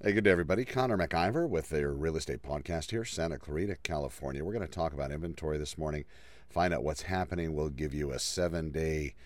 Hey, good day, everybody. Connor McIver with their real estate podcast here, Santa Clarita, California. We're going to talk about inventory this morning, find out what's happening. We'll give you a seven day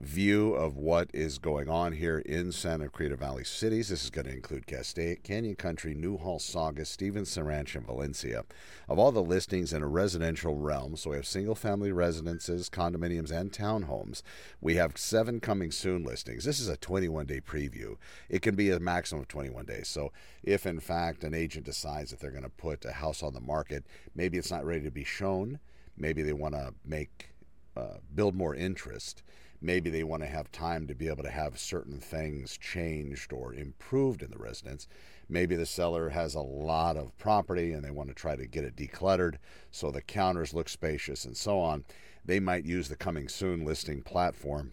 view of what is going on here in Santa Clarita Valley cities. This is going to include Castaic, Canyon Country, Newhall, Saugus, Stevenson Ranch, and Valencia. Of all the listings in a residential realm, so we have single family residences, condominiums, and townhomes, we have seven coming soon listings. This is a 21 day preview. It can be a maximum of 21 days. So if in fact an agent decides that they're going to put a house on the market, maybe it's not ready to be shown, maybe they want to make uh, build more interest maybe they want to have time to be able to have certain things changed or improved in the residence. Maybe the seller has a lot of property and they want to try to get it decluttered so the counters look spacious and so on. They might use the coming soon listing platform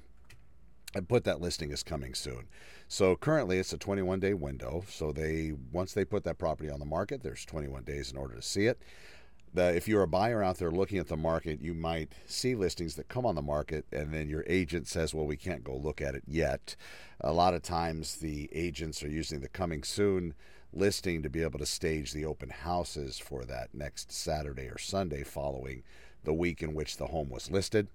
and put that listing as coming soon. So currently it's a 21 day window. So they once they put that property on the market, there's 21 days in order to see it that if you're a buyer out there looking at the market, you might see listings that come on the market, and then your agent says, Well, we can't go look at it yet. A lot of times, the agents are using the coming soon listing to be able to stage the open houses for that next Saturday or Sunday following the week in which the home was listed.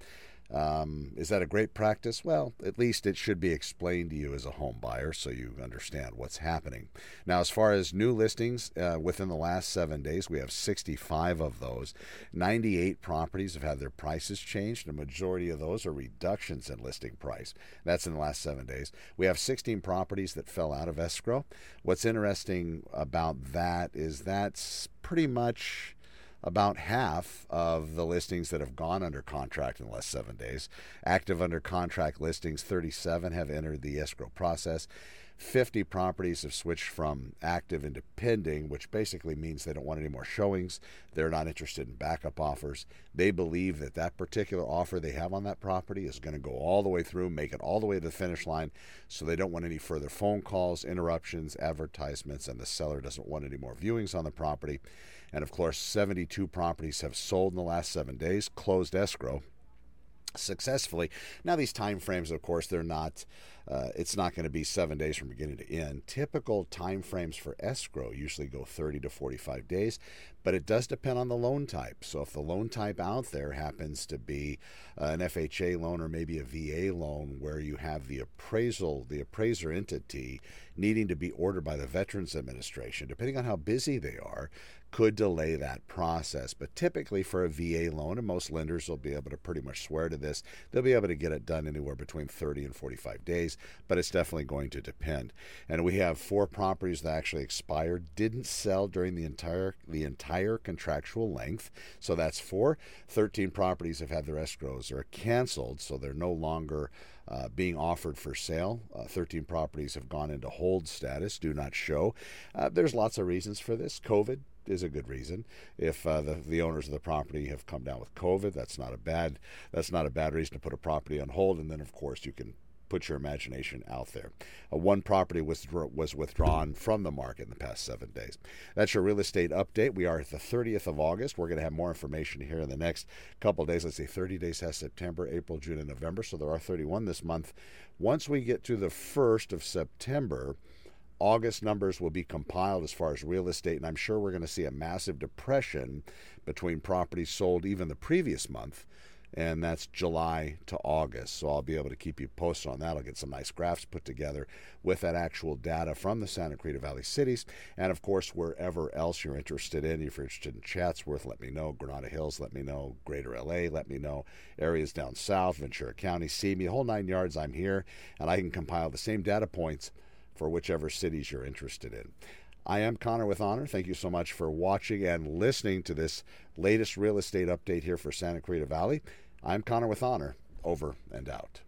Um, is that a great practice? Well, at least it should be explained to you as a home buyer so you understand what's happening. Now, as far as new listings, uh, within the last seven days, we have 65 of those. 98 properties have had their prices changed. The majority of those are reductions in listing price. That's in the last seven days. We have 16 properties that fell out of escrow. What's interesting about that is that's pretty much about half of the listings that have gone under contract in the last seven days. Active under contract listings, 37 have entered the escrow process. 50 properties have switched from active into pending, which basically means they don't want any more showings. They're not interested in backup offers. They believe that that particular offer they have on that property is going to go all the way through, make it all the way to the finish line. So they don't want any further phone calls, interruptions, advertisements, and the seller doesn't want any more viewings on the property. And of course, 72 properties have sold in the last seven days, closed escrow successfully. Now, these time frames, of course, they're not. Uh, it's not going to be seven days from beginning to end. Typical time frames for escrow usually go 30 to 45 days, but it does depend on the loan type. So, if the loan type out there happens to be uh, an FHA loan or maybe a VA loan, where you have the appraisal, the appraiser entity needing to be ordered by the Veterans Administration, depending on how busy they are, could delay that process. But typically for a VA loan, and most lenders will be able to pretty much swear to this, they'll be able to get it done anywhere between 30 and 45 days, but it's definitely going to depend. And we have four properties that actually expired, didn't sell during the entire the entire contractual length. So that's four. 13 properties have had their escrows or canceled, so they're no longer uh, being offered for sale. Uh, 13 properties have gone into hold status, do not show. Uh, there's lots of reasons for this. COVID is a good reason. If uh, the, the owners of the property have come down with COVID, that's not a bad that's not a bad reason to put a property on hold. And then, of course, you can put your imagination out there. Uh, one property was, was withdrawn from the market in the past seven days. That's your real estate update. We are at the 30th of August. We're going to have more information here in the next couple days. Let's say 30 days has September, April, June, and November. So there are 31 this month. Once we get to the 1st of September, August numbers will be compiled as far as real estate, and I'm sure we're going to see a massive depression between properties sold even the previous month, and that's July to August. So I'll be able to keep you posted on that. I'll get some nice graphs put together with that actual data from the Santa Clarita Valley cities, and of course, wherever else you're interested in. If you're interested in Chatsworth, let me know. Granada Hills, let me know. Greater LA, let me know. Areas down south, Ventura County, see me. Whole nine yards, I'm here, and I can compile the same data points for whichever cities you're interested in. I am Connor with Honor. Thank you so much for watching and listening to this latest real estate update here for Santa Clarita Valley. I'm Connor with Honor. Over and out.